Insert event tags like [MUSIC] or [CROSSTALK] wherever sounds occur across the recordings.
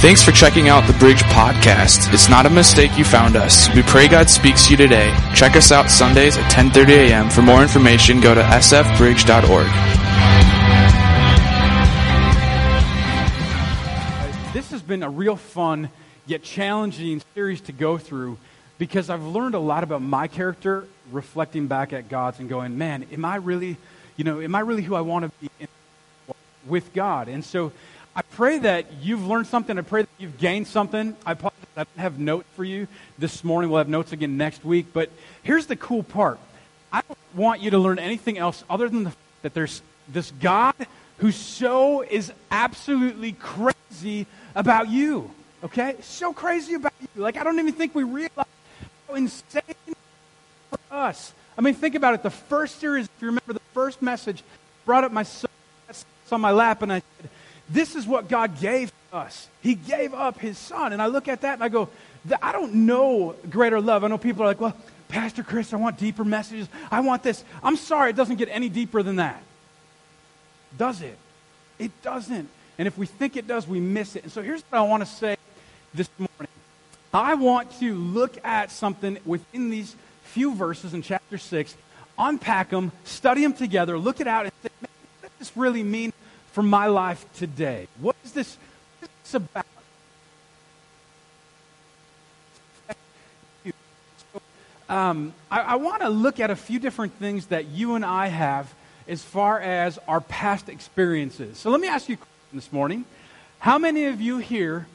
Thanks for checking out the Bridge Podcast. It's not a mistake you found us. We pray God speaks to you today. Check us out Sundays at 10:30 a.m. For more information, go to sfbridge.org. This has been a real fun yet challenging series to go through because I've learned a lot about my character reflecting back at God's and going, man, am I really, you know, am I really who I want to be with God? And so I pray that you've learned something. I pray that you've gained something. I apologize. I don't have notes for you this morning. We'll have notes again next week. But here's the cool part. I don't want you to learn anything else other than the, that there's this God who so is absolutely crazy about you. Okay? So crazy about you. Like, I don't even think we realize how insane for us. I mean, think about it. The first series, if you remember the first message, brought up my son on my lap, and I said, This is what God gave us. He gave up his son. And I look at that and I go, I don't know greater love. I know people are like, Well, Pastor Chris, I want deeper messages. I want this. I'm sorry, it doesn't get any deeper than that. Does it? It doesn't. And if we think it does, we miss it. And so here's what I want to say this morning. I want to look at something within these few verses in chapter 6, unpack them, study them together, look it out, and say, what does this really mean for my life today? What is this, what is this about? Um, I, I want to look at a few different things that you and I have as far as our past experiences. So let me ask you this morning. How many of you here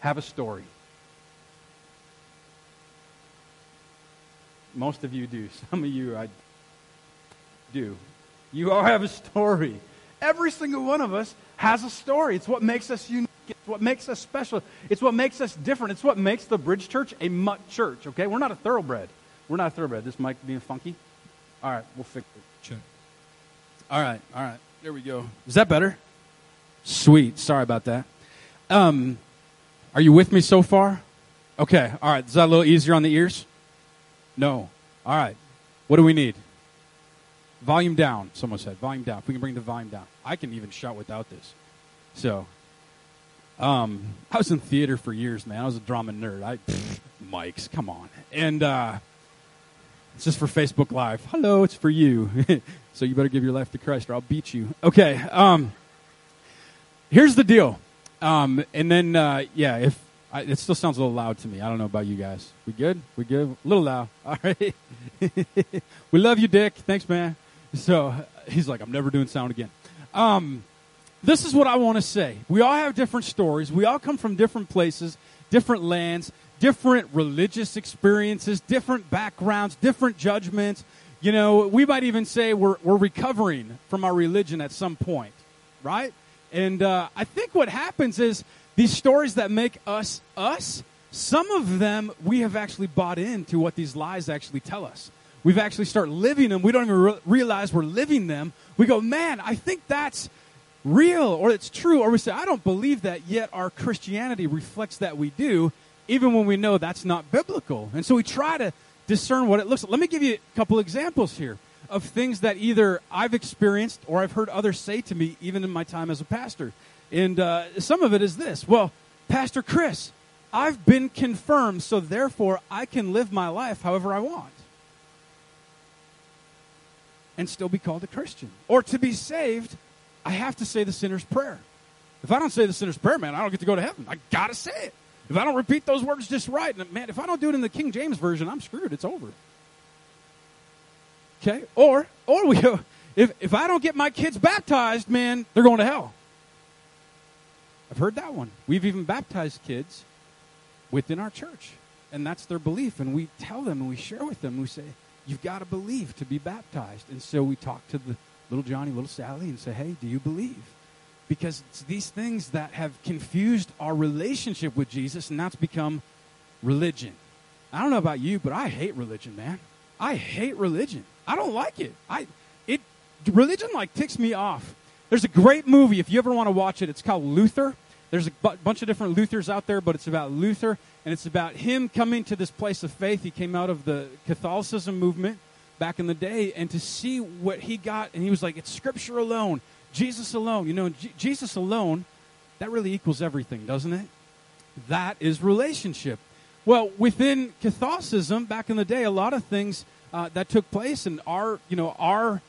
have a story? Most of you do. [LAUGHS] Some of you I do. You all have a story. Every single one of us has a story. It's what makes us unique. It's what makes us special. It's what makes us different. It's what makes the Bridge Church a mutt church, okay? We're not a thoroughbred. We're not a thoroughbred. This mic being funky. All right, we'll fix it. Check. All right, all right. There we go. Is that better? Sweet. Sorry about that. Um, are you with me so far? Okay, all right. Is that a little easier on the ears? No. All right. What do we need? Volume down, someone said. Volume down. If we can bring the volume down. I can even shout without this. So, um, I was in theater for years, man. I was a drama nerd. I, mics, come on. And uh, it's just for Facebook Live. Hello, it's for you. [LAUGHS] so you better give your life to Christ or I'll beat you. Okay. Um, here's the deal. Um, and then, uh, yeah, if I, it still sounds a little loud to me. I don't know about you guys. We good? We good? A little loud. [LAUGHS] All right. [LAUGHS] we love you, Dick. Thanks, man. So he's like, I'm never doing sound again. Um, this is what I want to say. We all have different stories. We all come from different places, different lands, different religious experiences, different backgrounds, different judgments. You know, we might even say we're, we're recovering from our religion at some point, right? And uh, I think what happens is these stories that make us us, some of them we have actually bought into what these lies actually tell us we've actually started living them. We don't even re- realize we're living them. We go, man, I think that's real or it's true. Or we say, I don't believe that, yet our Christianity reflects that we do, even when we know that's not biblical. And so we try to discern what it looks like. Let me give you a couple examples here of things that either I've experienced or I've heard others say to me, even in my time as a pastor. And uh, some of it is this well, Pastor Chris, I've been confirmed, so therefore I can live my life however I want and still be called a Christian. Or to be saved, I have to say the sinner's prayer. If I don't say the sinner's prayer, man, I don't get to go to heaven. I gotta say it. If I don't repeat those words just right, man, if I don't do it in the King James version, I'm screwed. It's over. Okay? Or or we go, if if I don't get my kids baptized, man, they're going to hell. I've heard that one. We've even baptized kids within our church. And that's their belief. And we tell them and we share with them. We say, You've got to believe to be baptized. And so we talk to the little Johnny, little Sally, and say, hey, do you believe? Because it's these things that have confused our relationship with Jesus, and that's become religion. I don't know about you, but I hate religion, man. I hate religion. I don't like it. I it religion like ticks me off. There's a great movie if you ever want to watch it. It's called Luther. There's a bunch of different Luthers out there, but it's about Luther and it's about him coming to this place of faith. He came out of the Catholicism movement back in the day, and to see what he got, and he was like, it's Scripture alone, Jesus alone. You know, J- Jesus alone, that really equals everything, doesn't it? That is relationship. Well, within Catholicism, back in the day, a lot of things uh, that took place and our, you know, our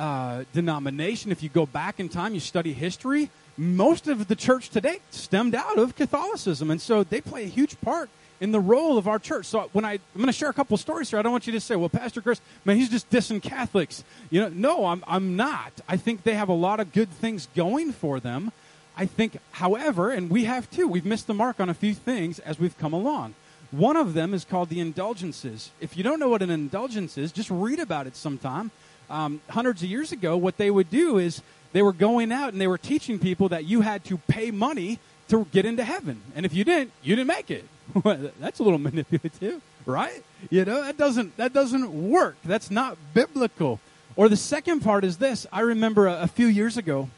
uh, denomination. If you go back in time, you study history. Most of the church today stemmed out of Catholicism, and so they play a huge part in the role of our church. So when I, I'm going to share a couple stories here, I don't want you to say, "Well, Pastor Chris, man, he's just dissing Catholics." You know, no, I'm I'm not. I think they have a lot of good things going for them. I think, however, and we have too, we've missed the mark on a few things as we've come along. One of them is called the indulgences. If you don't know what an indulgence is, just read about it sometime. Um, hundreds of years ago, what they would do is they were going out and they were teaching people that you had to pay money to get into heaven. And if you didn't, you didn't make it. [LAUGHS] That's a little [LAUGHS] manipulative, right? You know, that doesn't that doesn't work. That's not biblical. Or the second part is this. I remember a, a few years ago,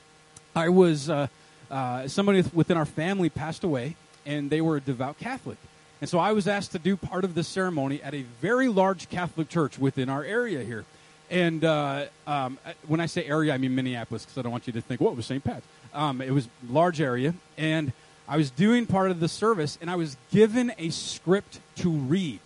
I was uh, uh, somebody within our family passed away, and they were a devout Catholic. And so I was asked to do part of the ceremony at a very large Catholic church within our area here. And uh, um, when I say area, I mean Minneapolis, because I don't want you to think, what was St. Pat's? Um, it was large area. And I was doing part of the service, and I was given a script to read.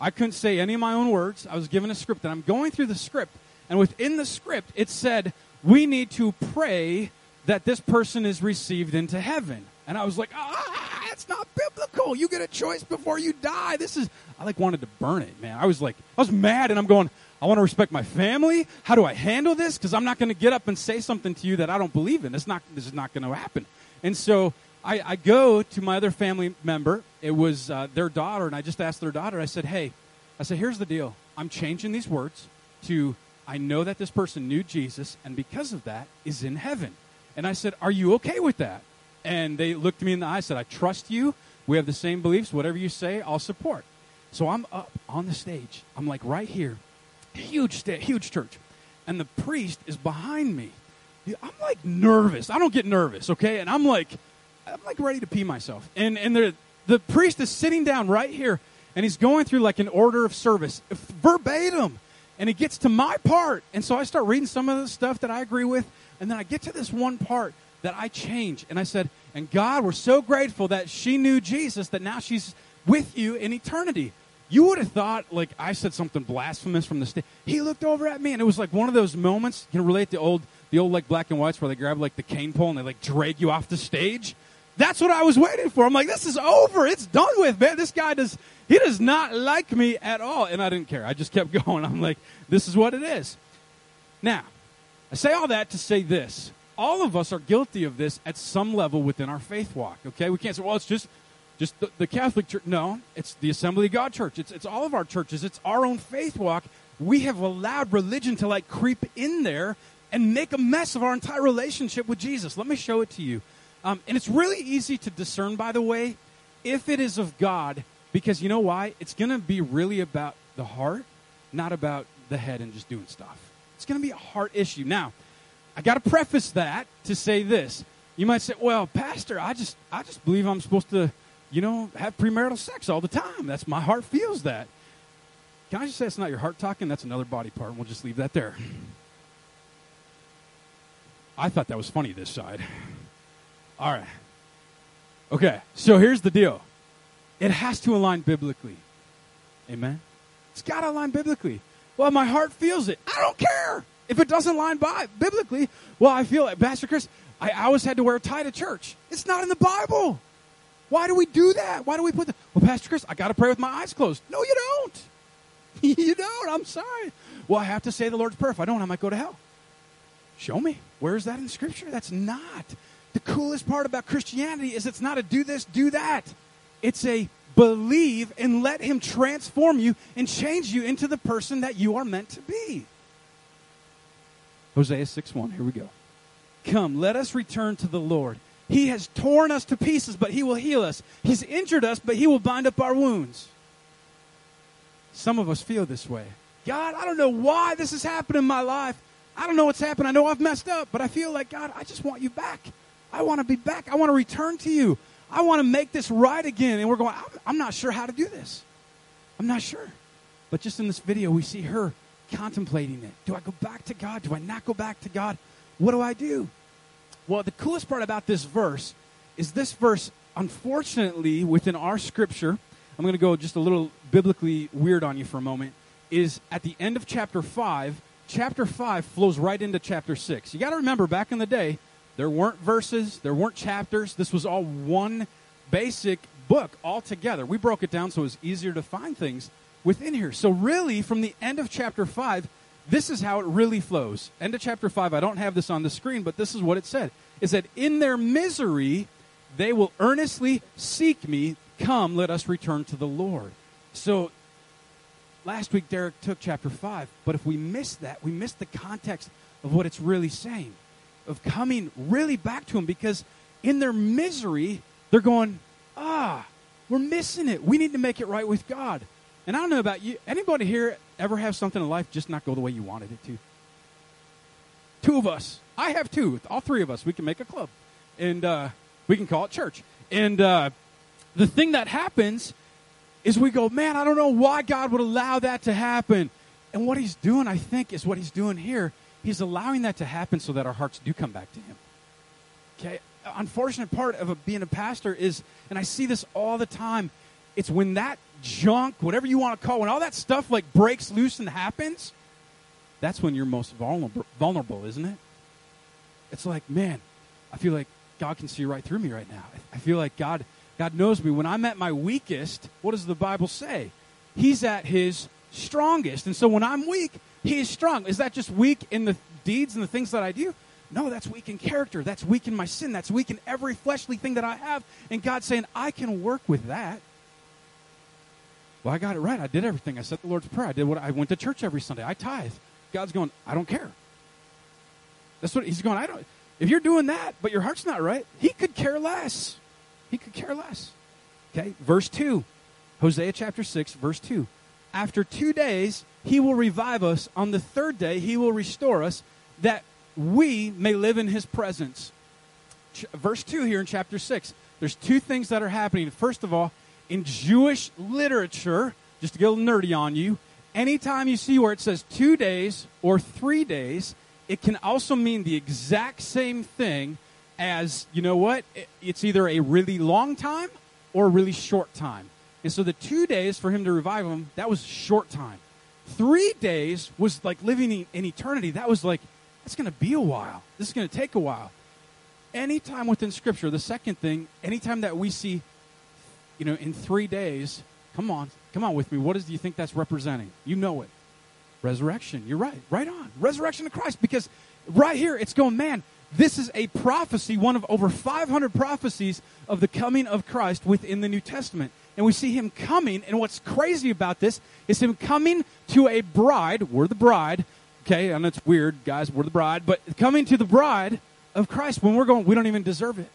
I couldn't say any of my own words. I was given a script, and I'm going through the script. And within the script, it said, we need to pray that this person is received into heaven. And I was like, ah, it's not biblical. You get a choice before you die. This is, I like wanted to burn it, man. I was like, I was mad and I'm going, I want to respect my family. How do I handle this? Because I'm not going to get up and say something to you that I don't believe in. It's not, this is not going to happen. And so I, I, go to my other family member. It was uh, their daughter, and I just asked their daughter, I said, hey, I said, here's the deal. I'm changing these words to, I know that this person knew Jesus, and because of that, is in heaven. And I said, are you okay with that? And they looked me in the eye and said, I trust you. We have the same beliefs. Whatever you say, I'll support. So I'm up on the stage. I'm like right here. Huge stage, huge church. And the priest is behind me. I'm like nervous. I don't get nervous, okay? And I'm like, I'm like ready to pee myself. And and the the priest is sitting down right here, and he's going through like an order of service, verbatim. And he gets to my part, and so I start reading some of the stuff that I agree with, and then I get to this one part, that I change. And I said, and God, we're so grateful that she knew Jesus, that now she's with you in eternity. You would have thought, like, I said something blasphemous from the stage. He looked over at me, and it was like one of those moments. You can relate to old, the old, like, black and whites where they grab, like, the cane pole and they, like, drag you off the stage. That's what I was waiting for. I'm like, this is over. It's done with, man. This guy does, he does not like me at all. And I didn't care. I just kept [LAUGHS] going. I'm like, this is what it is. Now, I say all that to say this all of us are guilty of this at some level within our faith walk. Okay, we can't say, well, it's just just the, the, Catholic Church. No, it's the Assembly of God Church. It's it's all of our churches. It's our own faith walk. We have allowed religion to like creep in there and make a mess of our entire relationship with Jesus. Let me show it to you. Um, and it's really easy to discern, by the way, if it is of God, because you know why? It's going to be really about the heart, not about the head and just doing stuff. It's going to be a heart issue. Now, I got to preface that to say this. You might say, "Well, pastor, I just I just believe I'm supposed to, you know, have premarital sex all the time. That's my heart feels that." Can I just say it's not your heart talking? That's another body part, we'll just leave that there. I thought that was funny this side. All right. Okay, so here's the deal. It has to align biblically. Amen. It's got to align biblically. Well, my heart feels it. I don't care. If it doesn't line by biblically, well, I feel it. Pastor Chris, I always had to wear a tie to church. It's not in the Bible. Why do we do that? Why do we put the, Well, Pastor Chris, I got to pray with my eyes closed. No, you don't. [LAUGHS] you don't. I'm sorry. Well, I have to say the Lord's Prayer. If I don't, I might go to hell. Show me. Where is that in Scripture? That's not. The coolest part about Christianity is it's not a do this, do that. It's a believe and let Him transform you and change you into the person that you are meant to be. Hosea 6 1. Here we go. Come, let us return to the Lord. He has torn us to pieces, but He will heal us. He's injured us, but He will bind up our wounds. Some of us feel this way. God, I don't know why this has happened in my life. I don't know what's happened. I know I've messed up, but I feel like, God, I just want you back. I want to be back. I want to return to you. I want to make this right again. And we're going, I'm, I'm not sure how to do this. I'm not sure. But just in this video, we see her contemplating it. Do I go back to God? Do I not go back to God? What do I do? Well, the coolest part about this verse is this verse, unfortunately, within our scripture, I'm going to go just a little biblically weird on you for a moment, is at the end of chapter 5. Chapter 5 flows right into chapter 6. You got to remember, back in the day, there weren't verses, there weren't chapters. This was all one basic book all together. We broke it down so it was easier to find things within here. So, really, from the end of chapter 5, this is how it really flows. End of chapter 5, I don't have this on the screen, but this is what it said. Is that in their misery, they will earnestly seek me. Come, let us return to the Lord. So, last week Derek took chapter 5, but if we miss that, we miss the context of what it's really saying, of coming really back to Him, because in their misery, they're going, ah, we're missing it. We need to make it right with God. And I don't know about you. Anybody here ever have something in life just not go the way you wanted it to? Two of us. I have two. All three of us. We can make a club. And uh, we can call it church. And uh, the thing that happens is we go, man, I don't know why God would allow that to happen. And what he's doing, I think, is what he's doing here. He's allowing that to happen so that our hearts do come back to him. Okay? Unfortunate part of a, being a pastor is, and I see this all the time, it's when that junk, whatever you want to call, it, when all that stuff like breaks loose and happens, that's when you're most vulnerable, vulnerable, isn't it? It's like, man, I feel like God can see right through me right now. I feel like God, God knows me. When I'm at my weakest, what does the Bible say? He's at his strongest. And so when I'm weak, he is strong. Is that just weak in the deeds and the things that I do? No, that's weak in character. That's weak in my sin. That's weak in every fleshly thing that I have. And God's saying, I can work with that. Well, I got it right. I did everything. I said the Lord's Prayer. I did what I went to church every Sunday. I tithe. God's going, I don't care. That's what he's going, I don't if you're doing that, but your heart's not right, he could care less. He could care less. Okay, verse 2. Hosea chapter 6, verse 2. After two days, he will revive us. On the third day, he will restore us, that we may live in his presence. Ch- verse 2 here in chapter 6. There's two things that are happening. First of all, in Jewish literature, just to get a little nerdy on you, anytime you see where it says two days or three days, it can also mean the exact same thing as, you know what? It's either a really long time or a really short time. And so the two days for him to revive him, that was short time. Three days was like living in eternity. That was like, that's going to be a while. This is going to take a while. Anytime within Scripture, the second thing, anytime that we see you know, in three days, come on, come on with me. What do you think that's representing? You know it. Resurrection. You're right. Right on. Resurrection of Christ. Because right here, it's going, man, this is a prophecy, one of over 500 prophecies of the coming of Christ within the New Testament. And we see him coming. And what's crazy about this is him coming to a bride. We're the bride. Okay, know it's weird, guys. We're the bride. But coming to the bride of Christ when we're going, we don't even deserve it.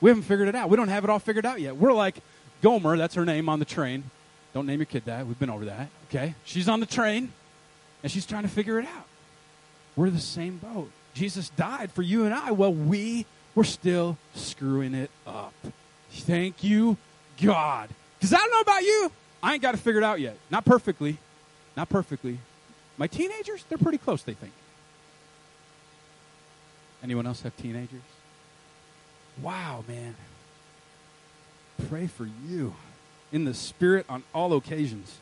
We haven't figured it out. We don't have it all figured out yet. We're like, Gomer, that's her name on the train. Don't name your kid that. We've been over that. Okay? She's on the train and she's trying to figure it out. We're the same boat. Jesus died for you and I. Well, we were still screwing it up. Thank you, God. Because I don't know about you. I ain't got it figured out yet. Not perfectly. Not perfectly. My teenagers, they're pretty close, they think. Anyone else have teenagers? Wow, man pray for you in the Spirit on all occasions.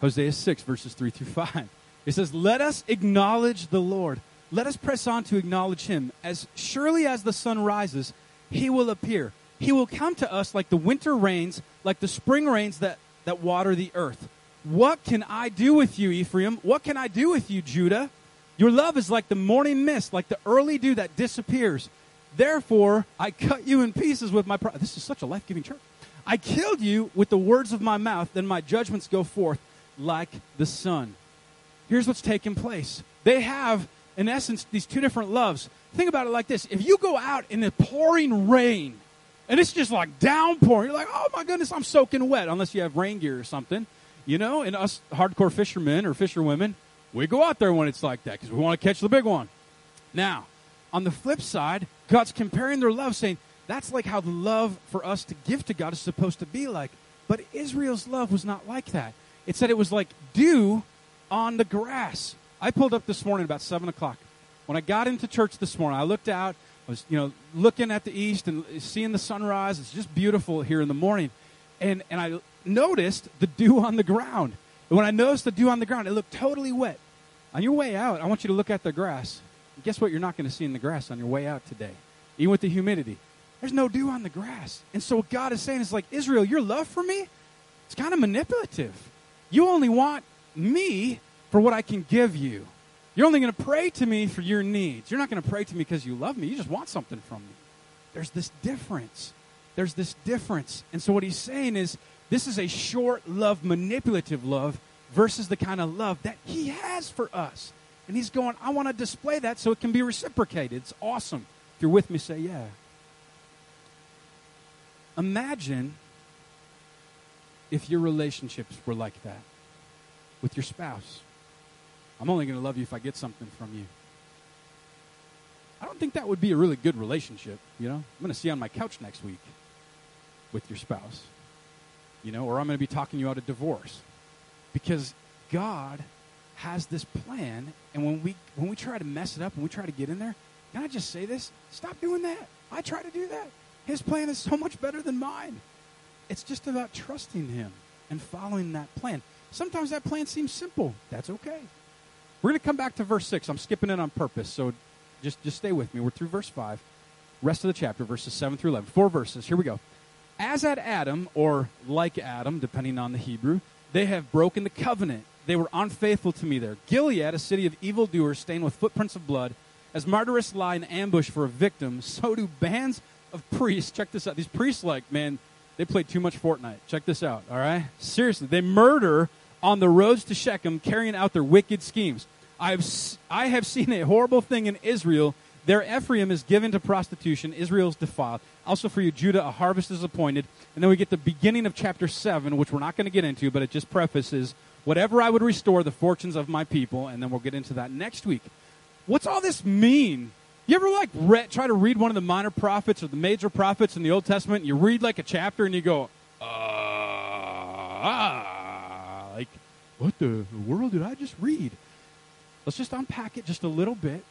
Hosea 6, verses 3 through 5. It says, Let us acknowledge the Lord. Let us press on to acknowledge him. As surely as the sun rises, he will appear. He will come to us like the winter rains, like the spring rains that, that water the earth. What can I do with you, Ephraim? What can I do with you, Judah? Your love is like the morning mist, like the early dew that disappears. Therefore, I cut you in pieces with my pride. This is such a life giving church. I killed you with the words of my mouth, then my judgments go forth like the sun. Here's what's taking place. They have, in essence, these two different loves. Think about it like this if you go out in the pouring rain, and it's just like downpouring, you're like, oh my goodness, I'm soaking wet, unless you have rain gear or something. You know, and us hardcore fishermen or fisherwomen, we go out there when it's like that because we want to catch the big one. Now, on the flip side, God's comparing their love, saying, that's like how the love for us to give to God is supposed to be like. But Israel's love was not like that. It said it was like dew on the grass. I pulled up this morning about 7 o'clock. When I got into church this morning, I looked out I was, you know, looking at the east and seeing the sunrise. It's just beautiful here in the morning. And, and I noticed the dew on the ground. And when I noticed the dew on the ground, it looked totally wet. On your way out, I want you to look at the grass. Guess what you're not going to see in the grass on your way out today? Even with the humidity. There's no dew on the grass. And so what God is saying is like, Israel, your love for me, it's kind of manipulative. You only want me for what I can give you. You're only going to pray to me for your needs. You're not going to pray to me because you love me. You just want something from me. There's this difference. There's this difference. And so what he's saying is this is a short love, manipulative love versus the kind of love that he has for us. And he's going, I want to display that so it can be reciprocated. It's awesome. If you're with me, say yeah. Imagine if your relationships were like that with your spouse. I'm only going to love you if I get something from you. I don't think that would be a really good relationship, you know? I'm going to see you on my couch next week with your spouse, you know, or I'm going to be talking you out of divorce. Because God has this plan, and when we when we try to mess it up and we try to get in there, can I just say this? Stop doing that. I try to do that. His plan is so much better than mine. It's just about trusting him and following that plan. Sometimes that plan seems simple. That's okay. We're going to come back to verse 6. I'm skipping it on purpose, so just, just stay with me. We're through verse 5. Rest of the chapter, verses 7 through 11. Four verses. Here we go. As at Adam, or like Adam, depending on the Hebrew, they have broken the covenant. They were unfaithful to me there. Gilead, a city of evildoers stained with footprints of blood, as martyrs lie in ambush for a victim, so do bands of priests. Check this out. These priests, like, man, they played too much Fortnite. Check this out, all right? Seriously, they murder on the roads to Shechem, carrying out their wicked schemes. I have, I have seen a horrible thing in Israel. There Ephraim is given to prostitution. Israel is defiled. Also for you, Judah, a harvest is appointed. And then we get the beginning of chapter 7, which we're not going to get into, but it just prefaces whatever I would restore the fortunes of my people. And then we'll get into that next week. What's all this mean? You ever like try to read one of the minor prophets or the major prophets in the Old Testament? You read like a chapter and you go, uh, ah like, what the world did I just read? Let's just unpack it just a little bit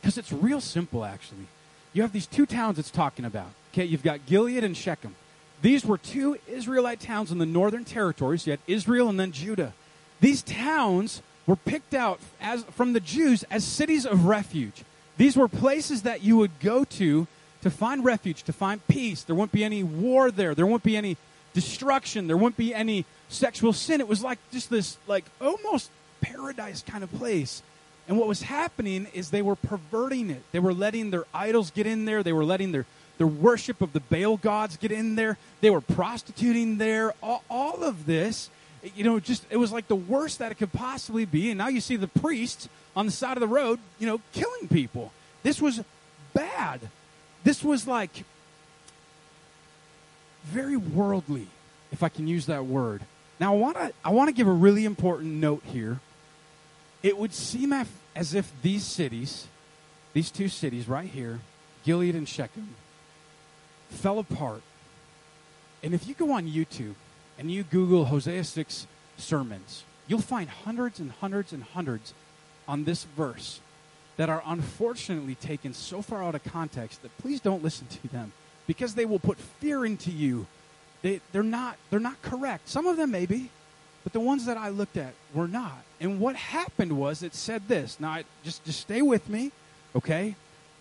because it's real simple, actually. You have these two towns it's talking about. Okay, you've got Gilead and Shechem. These were two Israelite towns in the northern territories. You had Israel and then Judah. These towns were picked out as, from the Jews as cities of refuge. These were places that you would go to to find refuge, to find peace. There wouldn't be any war there. There wouldn't be any destruction. There wouldn't be any sexual sin. It was like just this, like almost paradise kind of place. And what was happening is they were perverting it. They were letting their idols get in there. They were letting their, their worship of the Baal gods get in there. They were prostituting there. All, all of this, you know, just it was like the worst that it could possibly be. And now you see the priests on the side of the road, you know, killing people. This was bad. This was like very worldly, if I can use that word. Now, I want to I want to give a really important note here. It would seem as if these cities, these two cities right here, Gilead and Shechem, fell apart. And if you go on YouTube and you Google Hosea 6 sermons, you'll find hundreds and hundreds and hundreds on this verse that are unfortunately taken so far out of context that please don't listen to them because they will put fear into you. They, they're, not, they're not correct. Some of them may be, but the ones that I looked at were not. And what happened was it said this. Now, I, just, just stay with me, okay?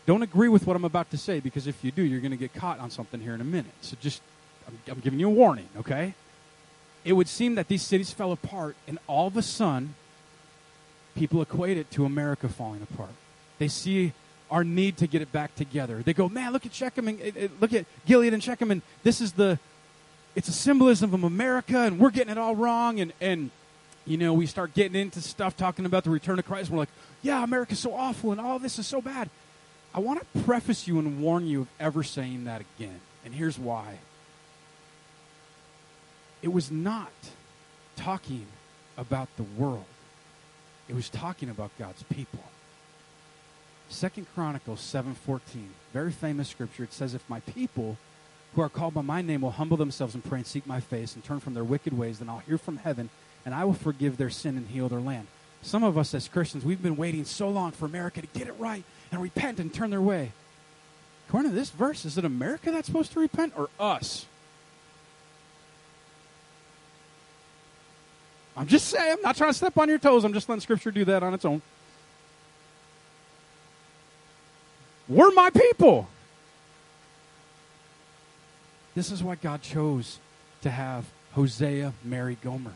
Don't agree with what I'm about to say because if you do, you're going to get caught on something here in a minute. So just, I'm, I'm giving you a warning, okay? It would seem that these cities fell apart, and all of a sudden, people equate it to America falling apart. They see our need to get it back together. They go, man, look at Shechem and eh, eh, look at Gilead and Shechem, and this is the, it's a symbolism of America, and we're getting it all wrong. And, and you know, we start getting into stuff talking about the return of Christ. And we're like, yeah, America's so awful, and all this is so bad. I want to preface you and warn you of ever saying that again. And here's why. It was not talking about the world. It was talking about God's people. Second Chronicles 7:14, very famous scripture. It says, "If my people who are called by my name will humble themselves and pray and seek my face and turn from their wicked ways, then I'll hear from heaven and I will forgive their sin and heal their land." Some of us as Christians, we've been waiting so long for America to get it right and repent and turn their way. according to this verse, is it America that's supposed to repent or us? I'm just saying, I'm not trying to step on your toes. I'm just letting Scripture do that on its own. We're my people. This is why God chose to have Hosea marry Gomer.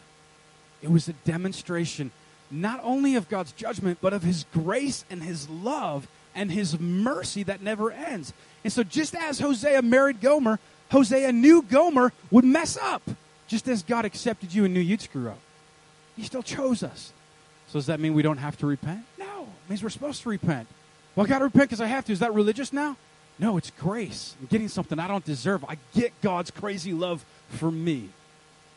It was a demonstration not only of God's judgment, but of his grace and his love and his mercy that never ends. And so, just as Hosea married Gomer, Hosea knew Gomer would mess up, just as God accepted you and knew you'd screw up. He still chose us. So, does that mean we don't have to repent? No. It means we're supposed to repent. Well, I got to repent because I have to. Is that religious now? No, it's grace. I'm getting something I don't deserve. I get God's crazy love for me.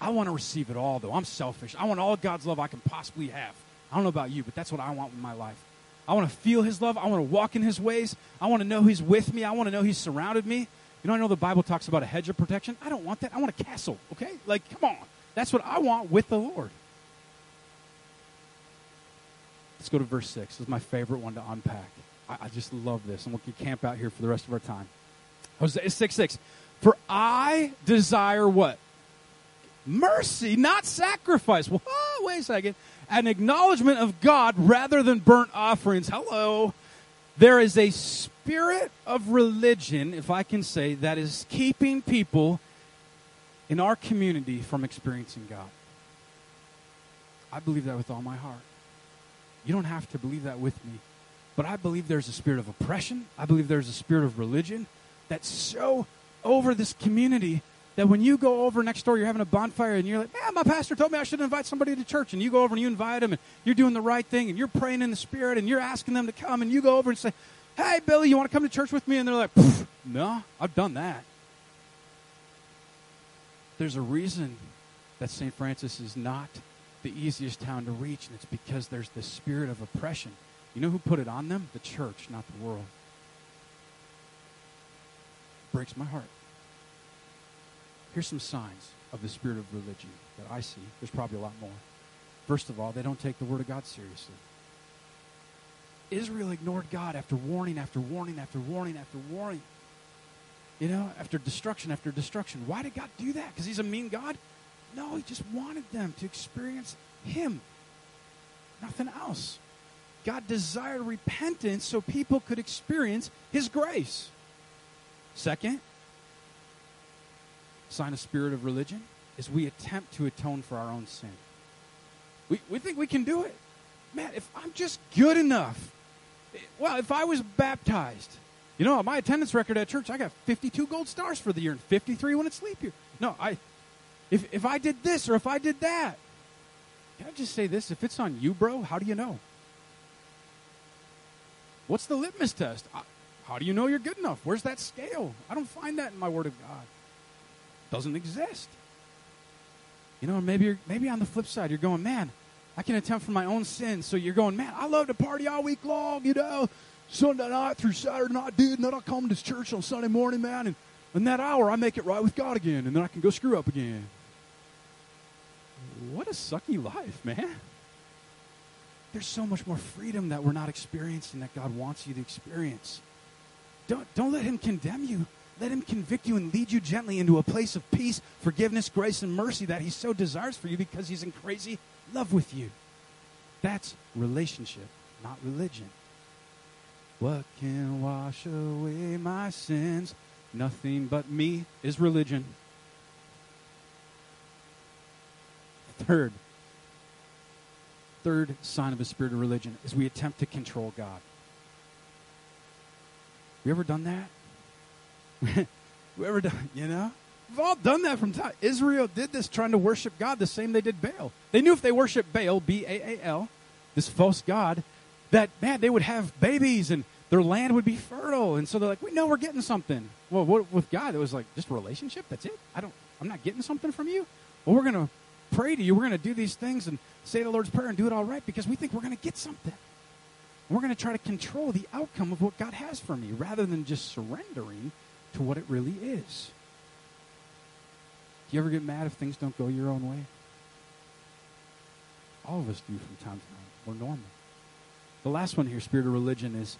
I want to receive it all, though. I'm selfish. I want all God's love I can possibly have. I don't know about you, but that's what I want in my life. I want to feel His love. I want to walk in His ways. I want to know He's with me. I want to know He's surrounded me. You know, I know the Bible talks about a hedge of protection. I don't want that. I want a castle, okay? Like, come on. That's what I want with the Lord. Let's go to verse 6. This is my favorite one to unpack. I, I just love this, and we'll camp out here for the rest of our time. Hosea 6 6. For I desire what? Mercy, not sacrifice. Well, wait a second. An acknowledgement of God rather than burnt offerings. Hello. There is a spirit of religion, if I can say, that is keeping people in our community from experiencing God. I believe that with all my heart. You don't have to believe that with me. But I believe there's a spirit of oppression. I believe there's a spirit of religion that's so over this community that when you go over next door, you're having a bonfire and you're like, man, my pastor told me I should invite somebody to church. And you go over and you invite them and you're doing the right thing and you're praying in the spirit and you're asking them to come and you go over and say, hey, Billy, you want to come to church with me? And they're like, no, I've done that. There's a reason that St. Francis is not the easiest town to reach, and it's because there's this spirit of oppression. You know who put it on them? The church, not the world. Breaks my heart. Here's some signs of the spirit of religion that I see. There's probably a lot more. First of all, they don't take the Word of God seriously. Israel ignored God after warning, after warning, after warning, after warning. You know, after destruction, after destruction. Why did God do that? Because He's a mean God? No, He just wanted them to experience Him. Nothing else. God desired repentance so people could experience His grace. Second, sign of spirit of religion is we attempt to atone for our own sin. We, we think we can do it. Man, if I'm just good enough, well, if I was baptized, you know, my attendance record at church, I got 52 gold stars for the year and 53 when it's leap year. No, I, if, if I did this or if I did that, can I just say this? If it's on you, bro, how do you know? What's the litmus test? How do you know you're good enough? Where's that scale? I don't find that in my Word of God. It doesn't exist. You know, maybe you're, maybe on the flip side, you're going, man, I can attempt for my own sins. So you're going, man, I love to party all week long, you know, Sunday night through Saturday night, dude, and then I come to church on Sunday morning, man, and in that hour I make it right with God again, and then I can go screw up again. A sucky life, man. There's so much more freedom that we're not experiencing that God wants you to experience. Don't, don't let Him condemn you. Let Him convict you and lead you gently into a place of peace, forgiveness, grace, and mercy that He so desires for you because He's in crazy love with you. That's relationship, not religion. What can wash away my sins? Nothing but me is religion. Third, third sign of a spirit of religion is we attempt to control God. You ever done that? [LAUGHS] we ever done, you know? We've all done that from time. Israel did this trying to worship God the same they did Baal. They knew if they worshiped Baal, B A A L, this false god, that, man, they would have babies and their land would be fertile. And so they're like, we know we're getting something. Well, what, with God, it was like just relationship. That's it. I don't, I'm not getting something from you. Well, we're going to pray to you. We're going to do these things and say the Lord's Prayer and do it all right because we think we're going to get something. We're going to try to control the outcome of what God has for me rather than just surrendering to what it really is. Do you ever get mad if things don't go your own way? All of us do from time to time. We're normal. The last one here, spirit of religion, is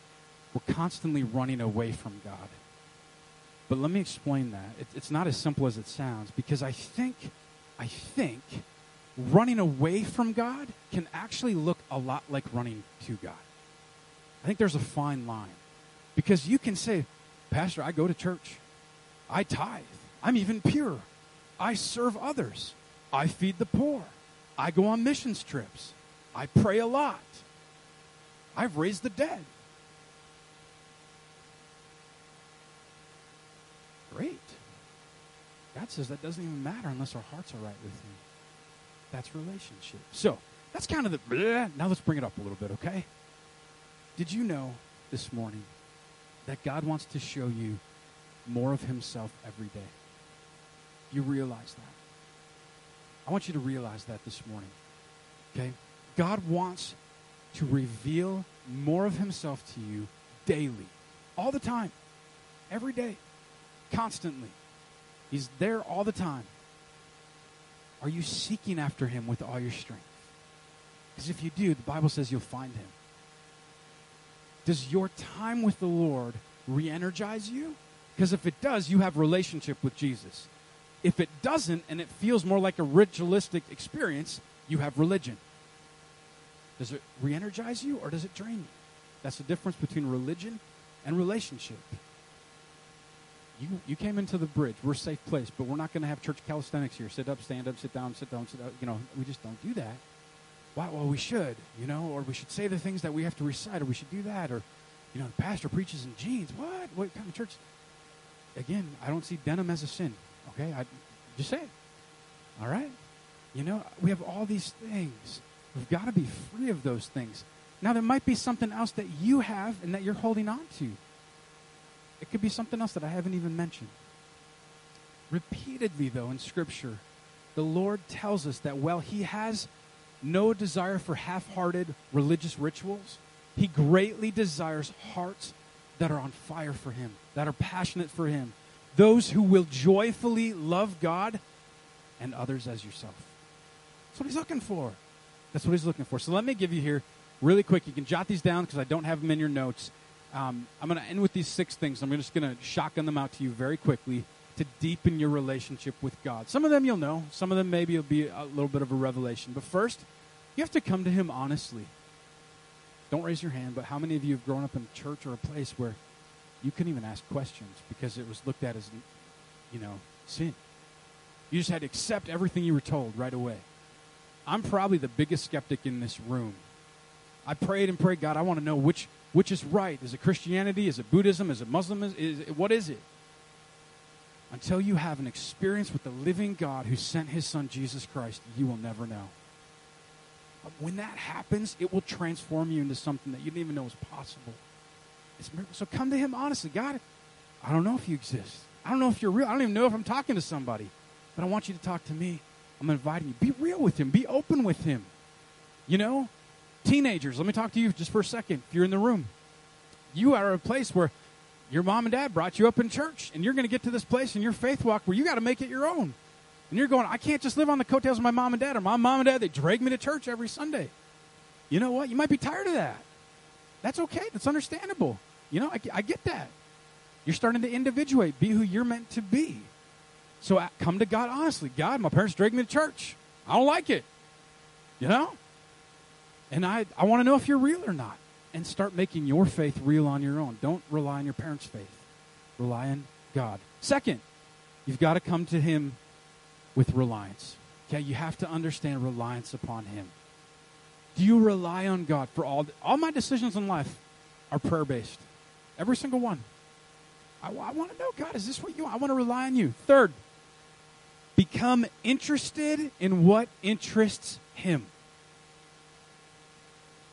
we're constantly running away from God. But let me explain that. It, it's not as simple as it sounds because I think, I think running away from God can actually look a lot like running to God. I think there's a fine line because you can say, Pastor, I go to church, I tithe, I'm even pure, I serve others, I feed the poor, I go on missions trips, I pray a lot, I've raised the dead. Great. God says that doesn't even matter unless our hearts are right with Him. That's relationship. So, that's kind of the. Bleh. Now let's bring it up a little bit, okay? Did you know this morning that God wants to show you more of Himself every day? You realize that. I want you to realize that this morning, okay? God wants to reveal more of Himself to you daily, all the time, every day constantly. He's there all the time. Are you seeking after him with all your strength? Because if you do, the Bible says you'll find him. Does your time with the Lord re energize you? Because if it does, you have relationship with Jesus. If it doesn't, and it feels more like a ritualistic experience, you have religion. Does it re energize you or does it drain you? That's the difference between religion and relationship you, you came into the bridge. We're a safe place, but we're not going to have church calisthenics here. Sit up, stand up, sit down, sit down, sit down. You know, we just don't do that. Why? Well, we should, you know, or we should say the things that we have to recite, or we should do that, or, you know, the pastor preaches in jeans. What? What kind of church? Again, I don't see denim as a sin. Okay, I just say it. All right, you know, we have all these things. We've got to be free of those things. Now, there might be something else that you have and that you're holding on to. It could be something else that I haven't even mentioned. Repeatedly, though, in Scripture, the Lord tells us that while He has no desire for half hearted religious rituals, He greatly desires hearts that are on fire for Him, that are passionate for Him, those who will joyfully love God and others as yourself. That's what He's looking for. That's what He's looking for. So let me give you here, really quick, you can jot these down because I don't have them in your notes. Um, I'm going to end with these six things. I'm just going to shotgun them out to you very quickly to deepen your relationship with God. Some of them you'll know, some of them maybe will be a little bit of a revelation. But first, you have to come to Him honestly. Don't raise your hand, but how many of you have grown up in a church or a place where you couldn't even ask questions because it was looked at as, you know, sin? You just had to accept everything you were told right away. I'm probably the biggest skeptic in this room. I prayed and prayed, God, I want to know which which is right? Is it Christianity? Is it Buddhism? Is it Muslim? Is, it, what is it? Until you have an experience with the living God who sent his son Jesus Christ, you will never know. But when that happens, it will transform you into something that you didn't even know was possible. so come to him honestly. God, I don't know if you exist. I don't know if you're real. I don't even know if I'm talking to somebody. But I want you to talk to me. I'm inviting you. Be real with him. Be open with him. You know, Teenagers, let me talk to you just for a second. If you're in the room, you are a place where your mom and dad brought you up in church, and you're going to get to this place in your faith walk where you got to make it your own. And you're going, I can't just live on the coattails of my mom and dad, or my mom and dad, they drag me to church every Sunday. You know what? You might be tired of that. That's okay. That's understandable. You know, I, I get that. You're starting to individuate, be who you're meant to be. So uh, come to God honestly. God, my parents drag me to church. I don't like it. You know? And I, I want to know if you're real or not. And start making your faith real on your own. Don't rely on your parents' faith, rely on God. Second, you've got to come to Him with reliance. Okay, you have to understand reliance upon Him. Do you rely on God for all? All my decisions in life are prayer based. Every single one. I, I want to know, God, is this what you want? I want to rely on you. Third, become interested in what interests Him.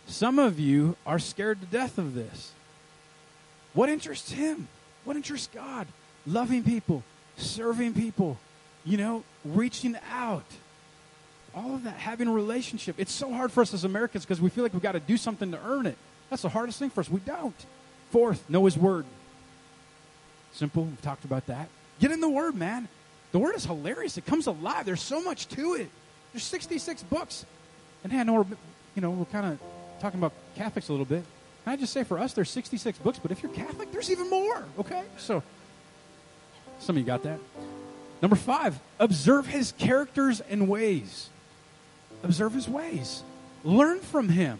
Some of you are scared to death of this. What interests Him? What interests God? Loving people, serving people, you know, reaching out. All of that, having a relationship. It's so hard for us as Americans because we feel like we've got to do something to earn it. That's the hardest thing for us. We don't. Fourth, know His Word. Simple. We've talked about that. Get in the Word, man. The Word is hilarious. It comes alive. There's so much to it. There's 66 books. And know we're, you know, we're kind of talking about Catholics a little bit. Can I just say for us, there's 66 books, but if you're Catholic, there's even more, okay? So Some of you got that. Number five, observe his characters and ways. Observe his ways. Learn from him.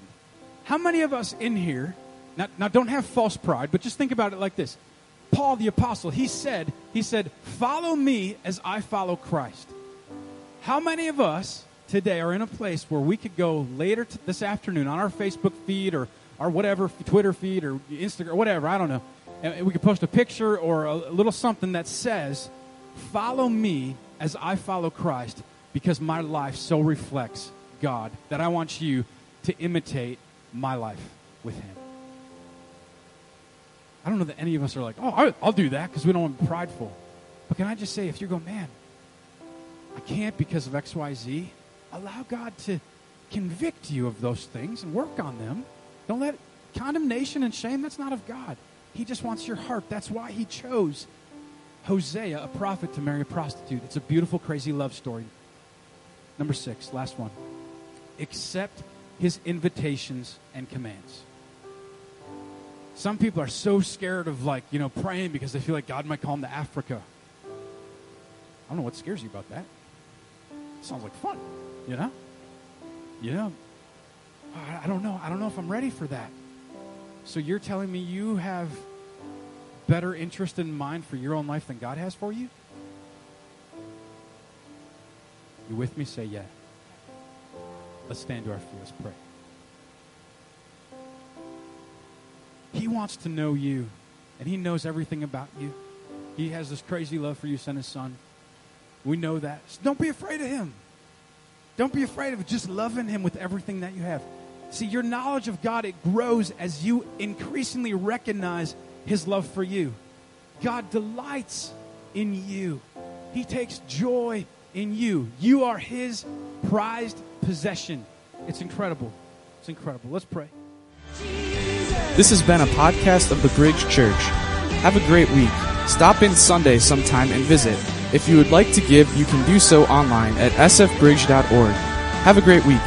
How many of us in here, now, now don't have false pride, but just think about it like this. Paul the apostle, he said, he said, follow me as I follow Christ. How many of us today are in a place where we could go later t- this afternoon on our Facebook feed or our whatever Twitter feed or Instagram, whatever, I don't know, and we could post a picture or a little something that says, follow me as I follow Christ because my life so reflects God that I want you to imitate my life with Him. I don't know that any of us are like, oh, I'll do that because we don't want to be prideful. But can I just say, if you go, man, I can't because of X, Y, Z, allow God to convict you of those things and work on them. Don't let condemnation and shame, that's not of God. He just wants your heart. That's why he chose Hosea, a prophet, to marry a prostitute. It's a beautiful, crazy love story. Number six, last one. Accept his invitations and commands. Some people are so scared of like, you know, praying because they feel like God might call them to Africa. I don't know what scares you about that. Sounds like fun, you know? You know, I don't know. I don't know if I'm ready for that. So you're telling me you have better interest in mind for your own life than God has for you? You with me? Say yeah. Let's stand to our feet. Let's pray. He wants to know you, and He knows everything about you. He has this crazy love for you, sent His Son. We know that. So don't be afraid of Him. Don't be afraid of just loving Him with everything that you have. See, your knowledge of God, it grows as you increasingly recognize His love for you. God delights in you, He takes joy in you. You are His prized possession. It's incredible. It's incredible. Let's pray. This has been a podcast of the Bridge Church. Have a great week. Stop in Sunday sometime and visit. If you would like to give, you can do so online at sfbridge.org. Have a great week.